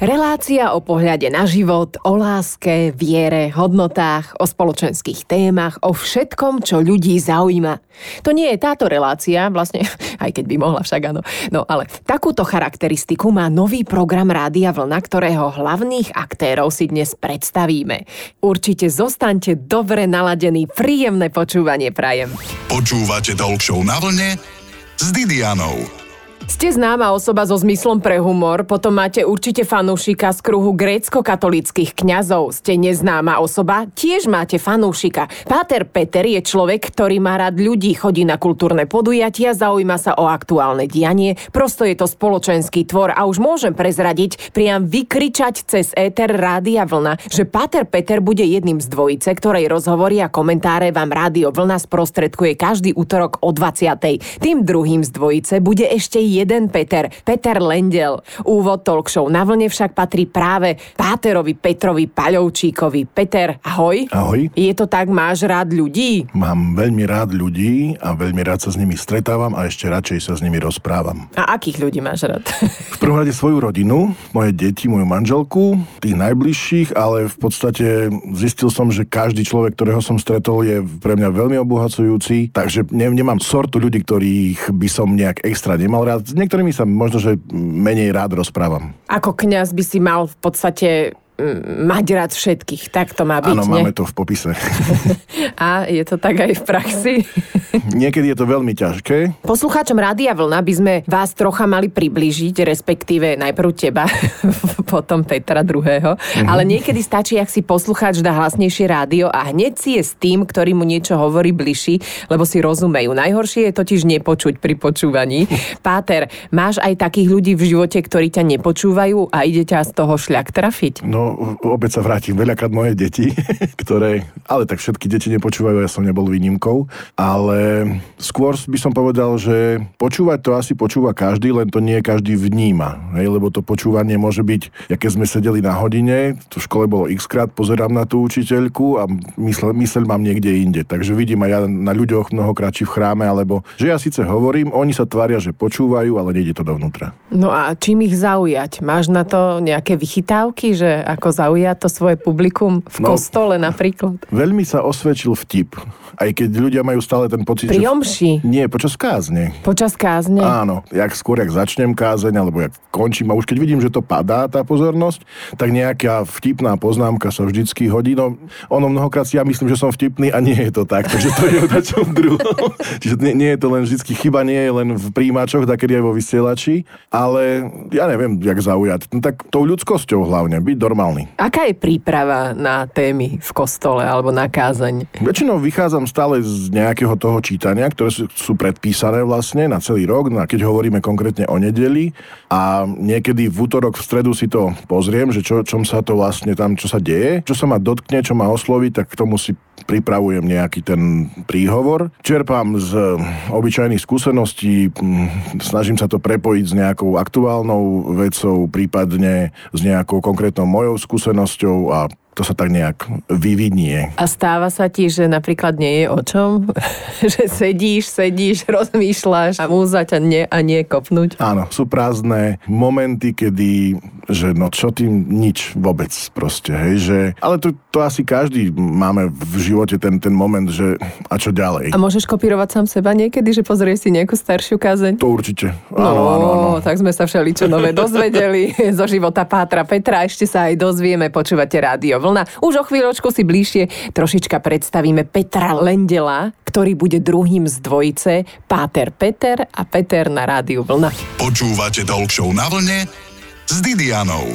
Relácia o pohľade na život, o láske, viere, hodnotách, o spoločenských témach, o všetkom, čo ľudí zaujíma. To nie je táto relácia, vlastne, aj keď by mohla však áno. No ale takúto charakteristiku má nový program Rádia Vlna, ktorého hlavných aktérov si dnes predstavíme. Určite zostaňte dobre naladení, príjemné počúvanie prajem. Počúvate Talk na vlne s Didianou. Ste známa osoba so zmyslom pre humor, potom máte určite fanúšika z kruhu grécko-katolických kňazov. Ste neznáma osoba, tiež máte fanúšika. Páter Peter je človek, ktorý má rád ľudí, chodí na kultúrne podujatia, zaujíma sa o aktuálne dianie, prosto je to spoločenský tvor a už môžem prezradiť, priam vykričať cez éter Rádia Vlna, že Páter Peter bude jedným z dvojice, ktorej rozhovory a komentáre vám Rádio Vlna sprostredkuje každý útorok o 20. Tým druhým z dvojice bude ešte jeden Peter, Peter Lendel. Úvod talk show na vlne však patrí práve Páterovi Petrovi Paľovčíkovi. Peter, ahoj. Ahoj. Je to tak, máš rád ľudí? Mám veľmi rád ľudí a veľmi rád sa s nimi stretávam a ešte radšej sa s nimi rozprávam. A akých ľudí máš rád? v prvom rade svoju rodinu, moje deti, moju manželku, tých najbližších, ale v podstate zistil som, že každý človek, ktorého som stretol, je pre mňa veľmi obohacujúci, takže nemám sortu ľudí, ktorých by som nejak extra nemal rád s niektorými sa možno, že menej rád rozprávam. Ako kňaz by si mal v podstate mať rád všetkých. Tak to má byť, Áno, máme to v popise. A je to tak aj v praxi? Niekedy je to veľmi ťažké. Poslucháčom Rádia Vlna by sme vás trocha mali priblížiť, respektíve najprv teba, potom Petra druhého. Mm-hmm. Ale niekedy stačí, ak si poslucháč dá hlasnejšie rádio a hneď si je s tým, ktorý mu niečo hovorí bližší, lebo si rozumejú. Najhoršie je totiž nepočuť pri počúvaní. Páter, máš aj takých ľudí v živote, ktorí ťa nepočúvajú a ide ťa z toho šľak trafiť? No opäť sa vrátim, veľakrát moje deti, ktoré, ale tak všetky deti nepočúvajú, ja som nebol výnimkou, ale skôr by som povedal, že počúvať to asi počúva každý, len to nie každý vníma, hej, lebo to počúvanie môže byť, aké sme sedeli na hodine, to v škole bolo x krát, pozerám na tú učiteľku a mysel, mysel mám niekde inde, takže vidím aj ja na ľuďoch mnohokrát či v chráme, alebo že ja síce hovorím, oni sa tvária, že počúvajú, ale nejde to dovnútra. No a čím ich zaujať? Máš na to nejaké vychytávky, že ako zaujať to svoje publikum v no, kostole napríklad? Veľmi sa osvedčil vtip. Aj keď ľudia majú stále ten pocit, Pri omši? Že... Nie, počas kázne. Počas kázne? Áno. Jak skôr, jak začnem kázeň, alebo jak končím a už keď vidím, že to padá, tá pozornosť, tak nejaká vtipná poznámka sa vždycky hodí. No, ono mnohokrát si ja myslím, že som vtipný a nie je to tak, takže to je o tačom druhom. Čiže nie, nie, je to len vždycky chyba, nie je len v príjimačoch, takedy aj vo vysielači, ale ja neviem, jak zaujať. No tak tou ľudskosťou hlavne, byť normálny. Aká je príprava na témy v kostole alebo na kázeň? Väčšinou vychádzam stále z nejakého toho čítania, ktoré sú, sú predpísané vlastne na celý rok, na keď hovoríme konkrétne o nedeli a niekedy v útorok, v stredu si to pozriem, že čo, čom sa to vlastne tam, čo sa deje, čo sa ma dotkne, čo ma osloví, tak k tomu si pripravujem nejaký ten príhovor. Čerpám z obyčajných skúseností, snažím sa to prepojiť s nejakou aktuálnou vecou, prípadne s nejakou konkrétnou mojou skúsenosťou a to sa tak nejak vyvinie. A stáva sa ti, že napríklad nie je o čom? že sedíš, sedíš, rozmýšľaš a múza ťa nie a nie kopnúť? Áno, sú prázdne momenty, kedy že no čo tým, nič vôbec proste, hej, že, ale to, to asi každý máme v živote ten, ten moment, že a čo ďalej. A môžeš kopírovať sám seba niekedy, že pozrieš si nejakú staršiu kázeň? To určite. Áno, no, áno, áno. tak sme sa všeličo nové dozvedeli zo života Pátra Petra, ešte sa aj dozvieme, počúvate rádio vlna. Už o chvíľočku si bližšie trošička predstavíme Petra Lendela, ktorý bude druhým z dvojice Páter Peter a Peter na rádiu vlna. Počúvate Talk na vlne s Didianou.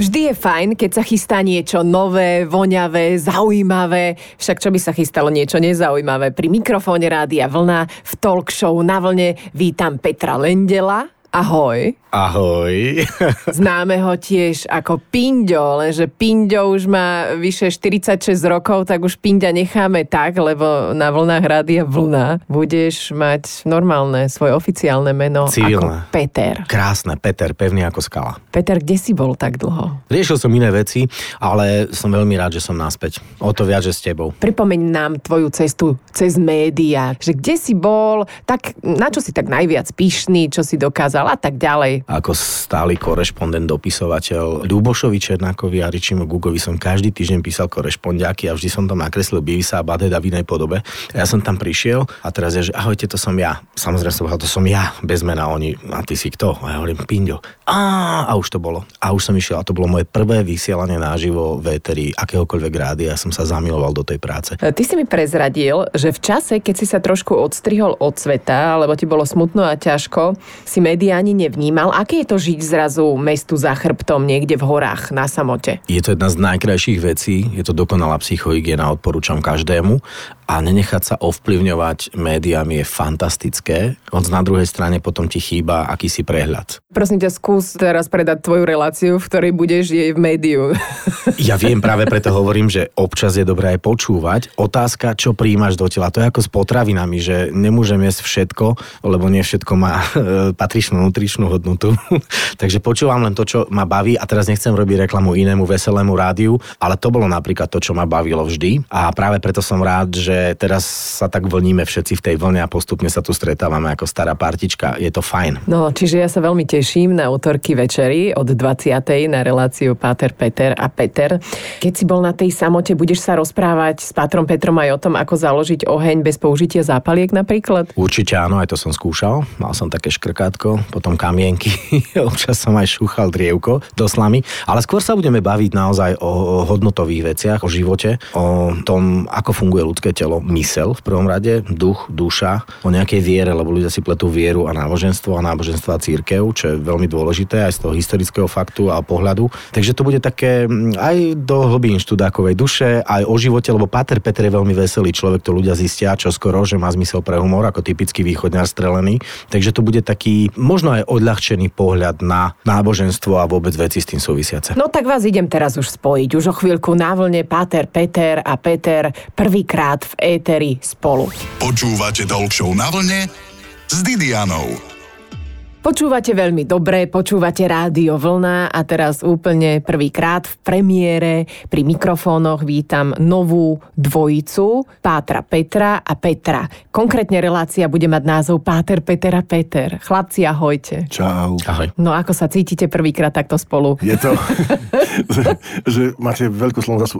Vždy je fajn, keď sa chystá niečo nové, voňavé, zaujímavé. Však čo by sa chystalo niečo nezaujímavé? Pri mikrofóne Rádia Vlna v talk show na vlne vítam Petra Lendela, Ahoj. Ahoj. Známe ho tiež ako Pinďo, lenže Pinďo už má vyše 46 rokov, tak už Pinďa necháme tak, lebo na vlnách rádia Vlna budeš mať normálne svoje oficiálne meno Civilné. ako Peter. Krásne, Peter, pevný ako skala. Peter, kde si bol tak dlho? Riešil som iné veci, ale som veľmi rád, že som naspäť. O to viac, že s tebou. Pripomeň nám tvoju cestu cez médiá, že kde si bol, tak na čo si tak najviac pyšný, čo si dokázal a tak ďalej. Ako stály korešpondent, dopisovateľ Ľubošovi Černákovi a Ričimu Gugovi som každý týždeň písal korešpondiaky a vždy som tam nakreslil Bivisa a Badeda v inej podobe. A ja som tam prišiel a teraz je, že ahojte, to som ja. Samozrejme som to som ja, bez mena oni. A ty si kto? A ja hovorím, Pinďo. A, a už to bolo. A už som išiel a to bolo moje prvé vysielanie naživo v éteri akéhokoľvek rády. Ja som sa zamiloval do tej práce. Ty si mi prezradil, že v čase, keď si sa trošku odstrihol od sveta, lebo ti bolo smutno a ťažko, si médiá ani nevnímal. Aké je to žiť zrazu mestu za chrbtom niekde v horách na samote? Je to jedna z najkrajších vecí, je to dokonalá psychohygiena, odporúčam každému a nenechať sa ovplyvňovať médiami je fantastické, hoď na druhej strane potom ti chýba akýsi prehľad. Prosím ťa, skús teraz predať tvoju reláciu, v ktorej budeš jej v médiu. Ja viem, práve preto hovorím, že občas je dobré aj počúvať. Otázka, čo príjmaš do tela. To je ako s potravinami, že nemôžem jesť všetko, lebo nie všetko má e, patričnú nutričnú hodnotu. Takže počúvam len to, čo ma baví a teraz nechcem robiť reklamu inému veselému rádiu, ale to bolo napríklad to, čo ma bavilo vždy a práve preto som rád, že teraz sa tak vlníme všetci v tej vlne a postupne sa tu stretávame ako stará partička. Je to fajn. No, čiže ja sa veľmi teším na útorky večeri od 20. na reláciu Páter Peter a Peter. Keď si bol na tej samote, budeš sa rozprávať s Pátrom Petrom aj o tom, ako založiť oheň bez použitia zápaliek napríklad? Určite áno, aj to som skúšal. Mal som také škrkátko, potom kamienky, občas som aj šúchal drievko do slamy. Ale skôr sa budeme baviť naozaj o hodnotových veciach, o živote, o tom, ako funguje ľudské telo, mysel v prvom rade, duch, duša, o nejakej viere, lebo ľudia si pletú vieru a náboženstvo a náboženstvo a církev, čo je veľmi dôležité aj z toho historického faktu a pohľadu. Takže to bude také mm, aj do hlbín študákovej duše, aj o živote, lebo Pater Peter je veľmi veselý človek, to ľudia zistia čo skoro, že má zmysel pre humor ako typický východňar strelený. Takže to bude taký možno aj odľahčený pohľad na náboženstvo a vôbec veci s tým súvisiace. No tak vás idem teraz už spojiť. Už o chvíľku na vlne Páter Peter a Peter prvýkrát v éteri spolu. Počúvate Talk Show na vlne s Didianou. Počúvate veľmi dobre, počúvate rádio Vlna a teraz úplne prvýkrát v premiére pri mikrofónoch vítam novú dvojicu Pátra Petra a Petra. Konkrétne relácia bude mať názov Páter Peter a Peter. Chlapci, ahojte. Čau. Ahoj. No ako sa cítite prvýkrát takto spolu? Je to, že máte veľkú slovo za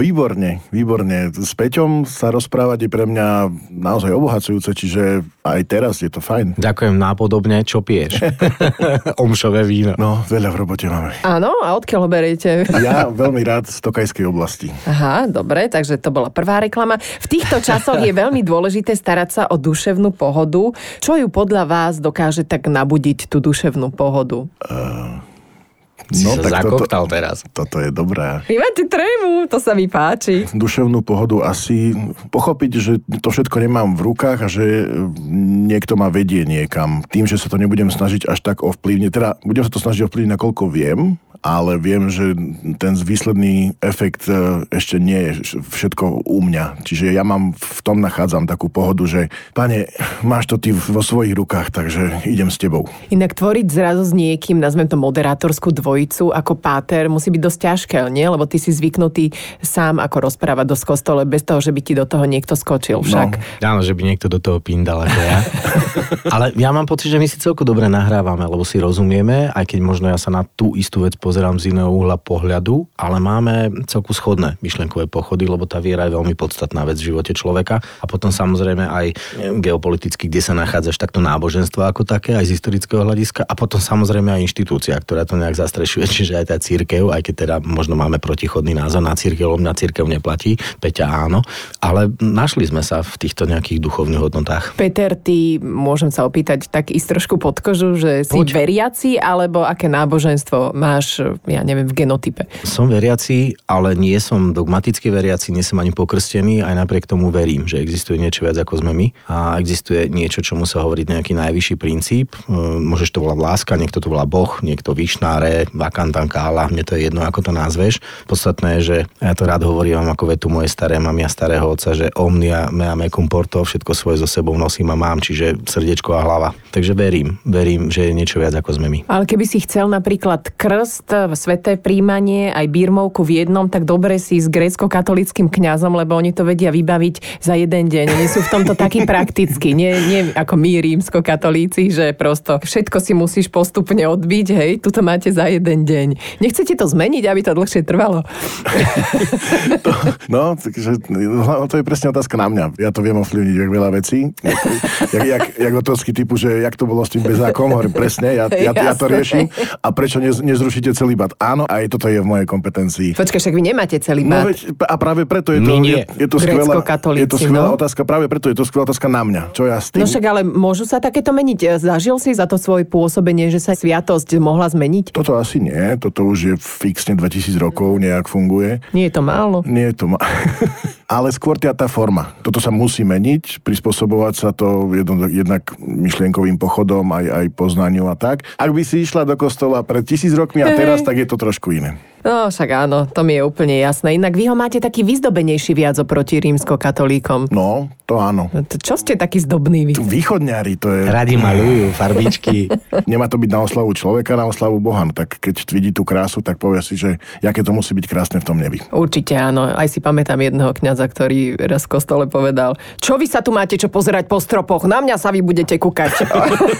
Výborne, výborne. S Peťom sa rozprávať je pre mňa naozaj obohacujúce, čiže aj teraz je to fajn. Ďakujem nápodobne, čo piješ? Omšové víno. No, veľa v robote máme. Áno, a odkiaľ ho beriete? Ja veľmi rád z Tokajskej oblasti. Aha, dobre, takže to bola prvá reklama. V týchto časoch je veľmi dôležité starať sa o duševnú pohodu. Čo ju podľa vás dokáže tak nabudiť tú duševnú pohodu? Uh, Si no, sa tak zakoktal toto, teraz. toto je dobré. Vy máte trému, to sa mi páči. Duševnú pohodu asi pochopiť, že to všetko nemám v rukách a že niekto ma vedie niekam. Tým, že sa to nebudem snažiť až tak ovplyvniť, teda budem sa to snažiť ovplyvniť, nakoľko viem, ale viem, že ten výsledný efekt e, ešte nie je všetko u mňa. Čiže ja mám v tom nachádzam takú pohodu, že pane, máš to ty vo svojich rukách, takže idem s tebou. Inak tvoriť zrazu s niekým, nazvem to moderátorskú dvojicu ako páter, musí byť dosť ťažké, nie? Lebo ty si zvyknutý sám ako rozprávať dosť kostole, bez toho, že by ti do toho niekto skočil však. Áno, že by niekto do toho pindal ako ja. Ale ja mám pocit, že my si celko dobre nahrávame, lebo si rozumieme, aj keď možno ja sa na tú istú vec pozerám z iného uhla pohľadu, ale máme celku schodné myšlenkové pochody, lebo tá viera je veľmi podstatná vec v živote človeka. A potom samozrejme aj geopoliticky, kde sa nachádzaš takto náboženstvo ako také, aj z historického hľadiska. A potom samozrejme aj inštitúcia, ktorá to nejak zastrešuje, čiže aj tá církev, aj keď teda možno máme protichodný názor na církev, na církev neplatí, Peťa áno, ale našli sme sa v týchto nejakých duchovných hodnotách. Peter, ty, môžem sa opýtať tak ísť trošku pod kožu, že si Poď. veriaci, alebo aké náboženstvo máš, ja neviem, v genotype. Som veriaci, ale nie som dogmaticky veriaci, nie som ani pokrstený, aj napriek tomu verím, že existuje niečo viac ako sme my a existuje niečo, čomu sa hovoriť nejaký najvyšší princíp. E, môžeš to volať láska, niekto to volá Boh, niekto Višnáre, Vakantankála, mne to je jedno, ako to nazveš. Podstatné je, že ja to rád hovorím ako vetu moje staré mamia starého otca, že omnia mea mecum porto, všetko svoje so sebou nosím a mám, čiže srdiečko a hlava. Takže verím, verím, že je niečo viac ako sme my. Ale keby si chcel napríklad krst, sveté príjmanie, aj birmovku v jednom, tak dobre si s grécko-katolickým kňazom, lebo oni to vedia vybaviť za jeden deň. Oni sú v tomto takí praktickí, nie, nie ako my rímsko-katolíci, že prosto všetko si musíš postupne odbiť, hej, tu to máte za jeden deň. Nechcete to zmeniť, aby to dlhšie trvalo? to, no, takže, no, to je presne otázka na mňa. Ja to viem ovplyvniť veľa vecí. Jak, jak, jak otovský typu, že jak to bolo s tým bezákom, hovorím presne, ja, ja, ja to riešim. A prečo nez, nezrušíte celý bat? Áno, aj toto je v mojej kompetencii. Počkaj, však vy nemáte celý No, veď, a práve preto je to, My nie. je, je to skvelá, je to skvelá no. otázka, práve preto je to skvelá otázka na mňa. Čo ja s tým? No však ale môžu sa takéto meniť. Zažil si za to svoje pôsobenie, že sa sviatosť mohla zmeniť? Toto asi nie, toto už je fixne 2000 rokov, nejak funguje. Nie je to málo. Nie je to ma... Ale skôr tá, tá forma. Toto sa musí meniť, prispôsobovať sa to jedno, jednak myšlienkovým pochodom, aj, aj poznaniu a tak. Ak by si išla do kostola pred tisíc rokmi a teraz, tak je to trošku iné. No však áno, to mi je úplne jasné. Inak vy ho máte taký vyzdobenejší viac oproti rímsko-katolíkom. No, to áno. No to Čo ste taký zdobný vy? Východňári, to je... Radi malujú farbičky. Nemá to byť na oslavu človeka, na oslavu Boha. No Tak keď vidí tú krásu, tak povie si, že jaké to musí byť krásne v tom nebi. Určite áno. Aj si pamätám jedného kňaza, ktorý raz v kostole povedal, čo vy sa tu máte čo pozerať po stropoch, na mňa sa vy budete kúkať.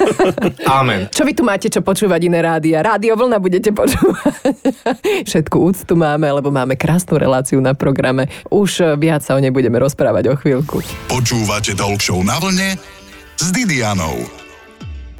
Amen. čo vy tu máte čo počúvať iné rádia? Rádio vlna budete počúvať. Všetku úctu máme, lebo máme krásnu reláciu na programe. Už eh, viac sa o nej budeme rozprávať o chvíľku. Počúvate Talk Show na vlne s Didianou.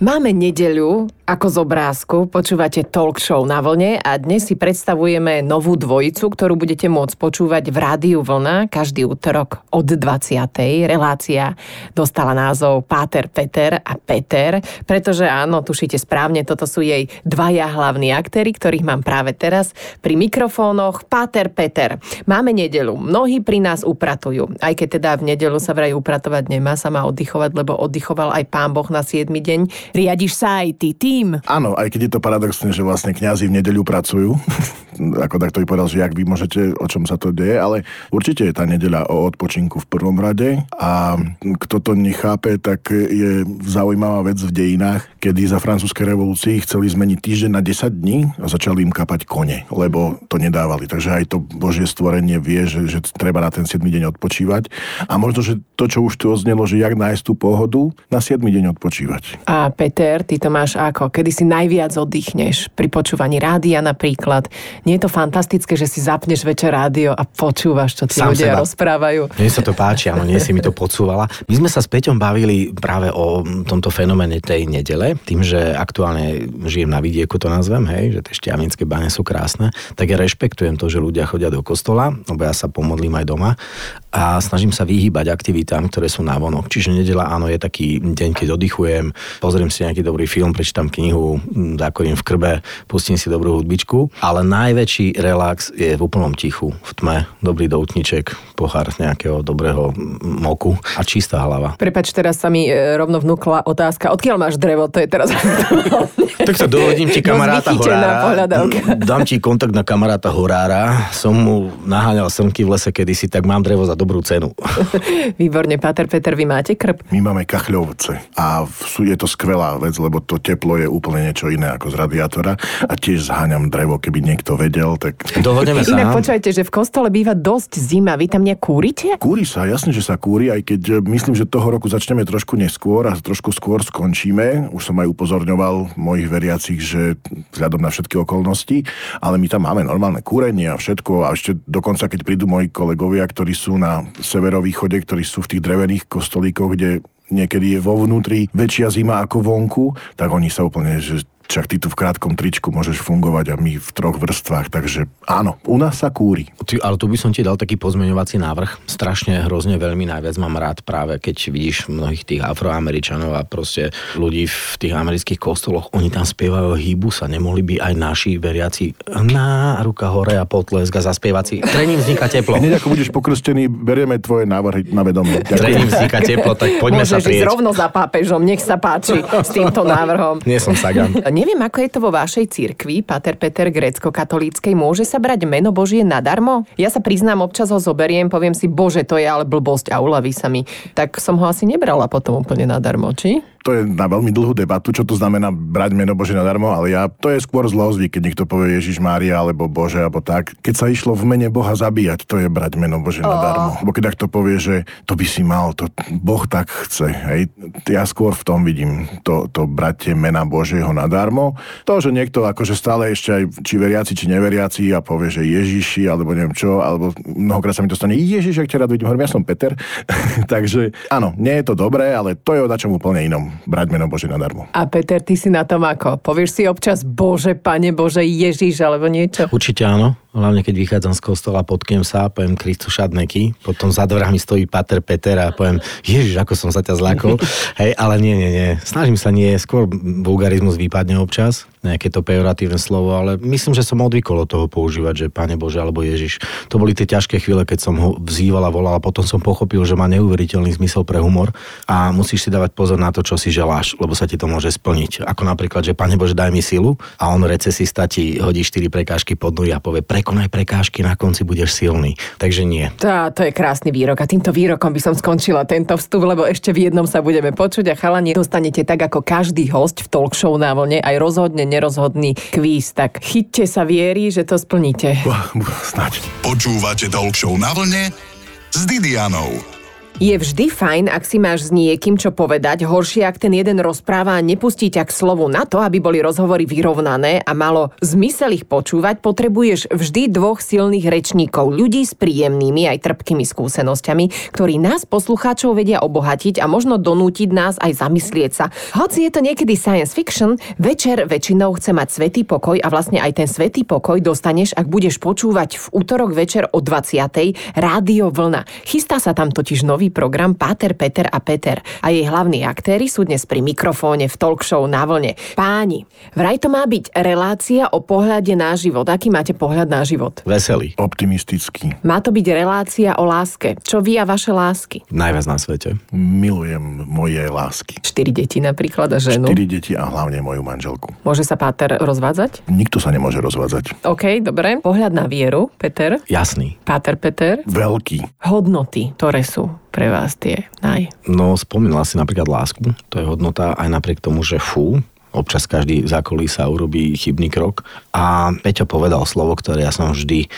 Máme nedeľu, ako z obrázku, počúvate talk show na vlne a dnes si predstavujeme novú dvojicu, ktorú budete môcť počúvať v Rádiu Vlna každý útorok od 20. Relácia dostala názov Páter Peter a Peter, pretože áno, tušíte správne, toto sú jej dvaja hlavní aktéry, ktorých mám práve teraz pri mikrofónoch. Páter Peter. Máme nedeľu, mnohí pri nás upratujú, aj keď teda v nedeľu sa vraj upratovať nemá, sa má oddychovať, lebo oddychoval aj pán Boh na 7. deň. Riadiš sa aj ty tým. Áno, aj keď je to paradoxné, že vlastne kňazi v nedeľu pracujú, ako takto by povedal, že jak vy môžete, o čom sa to deje, ale určite je tá nedeľa o odpočinku v prvom rade a kto to nechápe, tak je zaujímavá vec v dejinách, kedy za francúzskej revolúcii chceli zmeniť týždeň na 10 dní a začali im kapať kone, lebo to nedávali. Takže aj to Božie stvorenie vie, že, že treba na ten 7 deň odpočívať. A možno, že to, čo už tu odznelo, že jak nájsť tú pohodu, na 7 deň odpočívať. A Peter, ty to máš ako? Kedy si najviac oddychneš? Pri počúvaní rádia napríklad. Nie je to fantastické, že si zapneš večer rádio a počúvaš, čo tí Sám ľudia seba. rozprávajú? Mne sa to páči, áno, nie si mi to podsúvala. My sme sa s Peťom bavili práve o tomto fenoméne tej nedele, tým, že aktuálne žijem na vidieku, to nazvem, hej, že tie šťavnické bane sú krásne, tak ja rešpektujem to, že ľudia chodia do kostola, lebo ja sa pomodlím aj doma a snažím sa vyhýbať aktivitám, ktoré sú na vonok. Čiže nedela, áno, je taký deň, keď oddychujem, pozriem si nejaký dobrý film, prečítam knihu, mm, zakorím v krbe, pustím si dobrú hudbičku, ale najväčší relax je v úplnom tichu, v tme, dobrý doutniček, pohár nejakého dobrého mm, moku a čistá hlava. Prepač, teraz sa mi e, rovno vnúkla otázka. Odkiaľ máš drevo? To je teraz... Tak sa dohodím ti kamaráta Horára. Dám ti kontakt na kamaráta Horára. Som mu naháňal srnky v lese kedysi, tak mám drevo za dobrú cenu. Výborne, Páter Peter, vy máte krb? My máme kachľovce a je to skvelá vec, lebo to teplo je úplne niečo iné ako z radiátora a tiež zháňam drevo, keby niekto vedel, tak Dohodneme sa. Inak počujete, že v kostole býva dosť zima. Vy tam nejak kúrite? Kúri sa, jasne, že sa kúri, aj keď e, myslím, že toho roku začneme trošku neskôr a trošku skôr skončíme. Už som aj upozorňoval mojich veriacich, že vzhľadom na všetky okolnosti, ale my tam máme normálne kúrenie a všetko a ešte dokonca, keď prídu moji kolegovia, ktorí sú na severovýchode, ktorí sú v tých drevených kostolíkoch, kde niekedy je vo vnútri väčšia zima ako vonku, tak oni sa úplne že Čak ty tu v krátkom tričku môžeš fungovať a my v troch vrstvách, takže áno, u nás sa kúri. Ty, ale tu by som ti dal taký pozmeňovací návrh. Strašne, hrozne veľmi najviac mám rád práve, keď vidíš mnohých tých afroameričanov a proste ľudí v tých amerických kostoloch, oni tam spievajú hýbu sa, nemohli by aj naši veriaci na ruka hore a potlesk a zaspievať si. Trením vzniká teplo. Hneď ako budeš pokrstený, berieme tvoje návrhy na vedomie. Trením vzniká teplo, tak poďme Môžeš sa prieť. rovno za pápežom, nech sa páči s týmto návrhom. Nie som Sagan. Neviem, ako je to vo vašej cirkvi, Pater Peter grécko-katolíckej. Môže sa brať meno Božie nadarmo? Ja sa priznám, občas ho zoberiem, poviem si, bože, to je ale blbosť a uľaví sa mi. Tak som ho asi nebrala potom úplne nadarmo, či? To je na veľmi dlhú debatu, čo to znamená brať meno Bože nadarmo, ale ja, to je skôr zlozvyk, keď niekto povie Ježiš Mária alebo Bože alebo tak. Keď sa išlo v mene Boha zabíjať, to je brať meno Bože nadarmo. Lebo keď takto povie, že to by si mal, to Boh tak chce. Hej. Ja skôr v tom vidím to, to bratie mena Božieho nadarmo. To, že niekto akože stále ešte aj či veriaci, či neveriaci a povie, že Ježiši alebo neviem čo, alebo mnohokrát sa mi to stane Ježiš, ak ťa rád vidím, hovorím, ja som Peter. Takže áno, nie je to dobré, ale to je o čom úplne inom. Brať meno Bože nadarmo. A Peter, ty si na tom ako? Povieš si občas Bože, Pane Bože, Ježiš alebo niečo? Určite áno, hlavne keď vychádzam z kostola, potknem sa a poviem Kristu šadneky, potom za dverami stojí Pater Peter a poviem Ježiš, ako som sa ťa zlákol. Hej, ale nie, nie, nie. Snažím sa nie, skôr vulgarizmus vypadne občas, nejaké to pejoratívne slovo, ale myslím, že som odvykol od toho používať, že Pane Bože alebo Ježiš. To boli tie ťažké chvíle, keď som ho vzýval a volal a potom som pochopil, že má neuveriteľný zmysel pre humor a musíš si dávať pozor na to, čo si želáš, lebo sa ti to môže splniť. Ako napríklad, že Pane Bože, daj mi silu a on recesista ti hodí 4 prekážky pod a povie, prekonaj prekážky, na konci budeš silný. Takže nie. Tá, to je krásny výrok a týmto výrokom by som skončila tento vstup, lebo ešte v jednom sa budeme počuť a chalani dostanete tak ako každý host v talk show na vlne aj rozhodne nerozhodný kvíz. Tak chyťte sa viery, že to splníte. Snaď. Počúvate Talk Show na vlne s Didianou. Je vždy fajn, ak si máš s niekým čo povedať, horšie, ak ten jeden rozpráva a nepustí ťa k slovu na to, aby boli rozhovory vyrovnané a malo zmysel ich počúvať, potrebuješ vždy dvoch silných rečníkov, ľudí s príjemnými aj trpkými skúsenosťami, ktorí nás poslucháčov vedia obohatiť a možno donútiť nás aj zamyslieť sa. Hoci je to niekedy science fiction, večer väčšinou chce mať svetý pokoj a vlastne aj ten svetý pokoj dostaneš, ak budeš počúvať v útorok večer o 20. Rádio Vlna. Chystá sa tam totiž nový program Páter, Peter a Peter a jej hlavní aktéry sú dnes pri mikrofóne v talk show na vlne. Páni, vraj to má byť relácia o pohľade na život. Aký máte pohľad na život? Veselý. Optimistický. Má to byť relácia o láske. Čo vy a vaše lásky? Najviac na svete. Milujem moje lásky. Štyri deti napríklad a ženu. Štyri deti a hlavne moju manželku. Môže sa Páter rozvádzať? Nikto sa nemôže rozvádzať. OK, dobre. Pohľad na vieru, Peter. Jasný. Páter, Peter. Veľký. Hodnoty, ktoré sú pre vás tie naj. No, spomínala si napríklad lásku. To je hodnota aj napriek tomu, že fú, občas každý zákolí sa urobí chybný krok. A Peťo povedal slovo, ktoré ja som vždy e,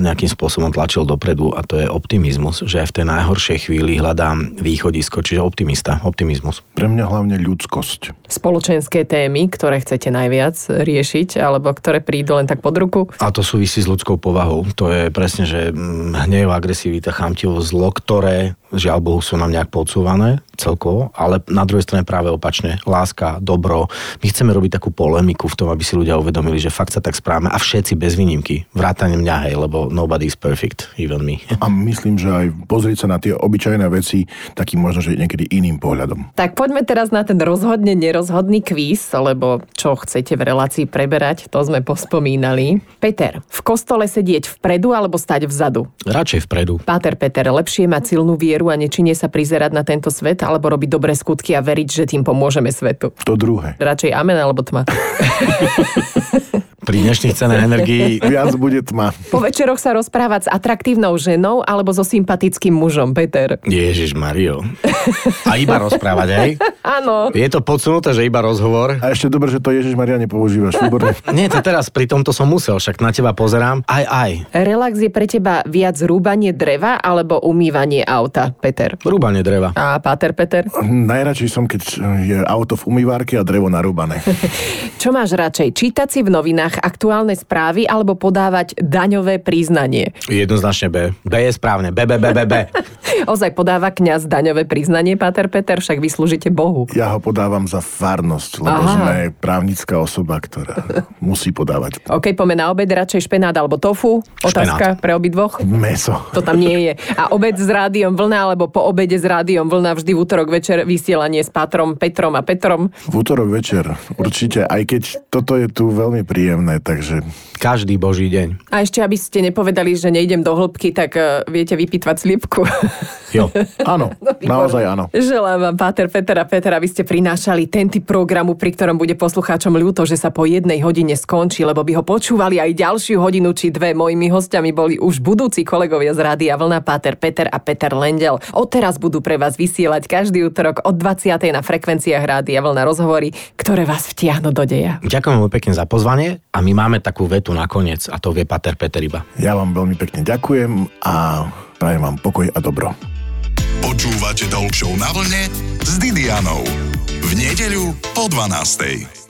nejakým spôsobom tlačil dopredu a to je optimizmus, že aj v tej najhoršej chvíli hľadám východisko, čiže optimista, optimizmus. Pre mňa hlavne ľudskosť. Spoločenské témy, ktoré chcete najviac riešiť, alebo ktoré prídu len tak pod ruku. A to súvisí s ľudskou povahou. To je presne, že mm, hnev, agresivita, chamtivosť, zlo, ktoré žiaľ Bohu sú nám nejak podsúvané celkovo, ale na druhej strane práve opačne. Láska, dobro. My chceme robiť takú polemiku v tom, aby si ľudia uvedomili, že fakt sa tak správame a všetci bez výnimky. Vrátane mňa, hej, lebo nobody is perfect, even me. A myslím, že aj pozrieť sa na tie obyčajné veci takým možno, že niekedy iným pohľadom. Tak poďme teraz na ten rozhodne nerozhodný kvíz, lebo čo chcete v relácii preberať, to sme pospomínali. Peter, v kostole sedieť vpredu alebo stať vzadu? Radšej vpredu. Páter Peter, lepšie mať silnú vieru a nečine sa prizerať na tento svet, alebo robiť dobré skutky a veriť, že tým pomôžeme svetu? To druhé. Radšej amen alebo tma. Pri dnešných cenách energii Viac bude tma. Po večeroch sa rozprávať s atraktívnou ženou alebo so sympatickým mužom, Peter. Ježiš Mario. A iba rozprávať, hej? Áno. Je to podsunuté, že iba rozhovor? A ešte dobre, že to Ježiš Maria nepoužívaš. Výborne. Nie, to teraz pri tomto som musel, však na teba pozerám. Aj, aj. Relax je pre teba viac rúbanie dreva alebo umývanie auta, Peter? Rúbanie dreva. A Páter Peter? Najradšej som, keď je auto v umývárke a drevo narúbané. Čo máš radšej? Čítať si v novinách aktuálne správy alebo podávať daňové priznanie? Jednoznačne B. B je správne. B, B, B, B, B. Ozaj podáva kňaz daňové priznanie, Páter Peter, však vyslúžite Bohu. Bohu. Ja ho podávam za farnosť, lebo Aha. sme právnická osoba, ktorá musí podávať OK, poďme na obed, radšej špenát alebo tofu. Otázka pre obidvoch. meso. To tam nie je. A obed s rádiom vlna, alebo po obede s rádiom vlna vždy v útorok večer vysielanie s Patrom, Petrom a Petrom. V útorok večer určite, aj keď toto je tu veľmi príjemné, takže Každý boží deň. A ešte, aby ste nepovedali, že nejdem do hĺbky, tak uh, viete vypitvať slipku. Jo. áno, naozaj áno. Želám vám, Páter, Peter a Peter, aby ste prinášali ten typ programu, pri ktorom bude poslucháčom ľúto, že sa po jednej hodine skončí, lebo by ho počúvali aj ďalšiu hodinu či dve. Mojimi hostiami boli už budúci kolegovia z Rádia Vlna, Páter, Peter a Peter Lendel. Odteraz budú pre vás vysielať každý útorok od 20. na frekvenciách Rádia Vlna rozhovory, ktoré vás vtiahnu do deja. Ďakujem veľmi pekne za pozvanie a my máme takú vetu nakoniec a to vie Pater Peter iba. Ja vám veľmi pekne ďakujem a prajem vám pokoj a dobro. Počúvate Talk na vlne s Didianou. V nedeľu po 12.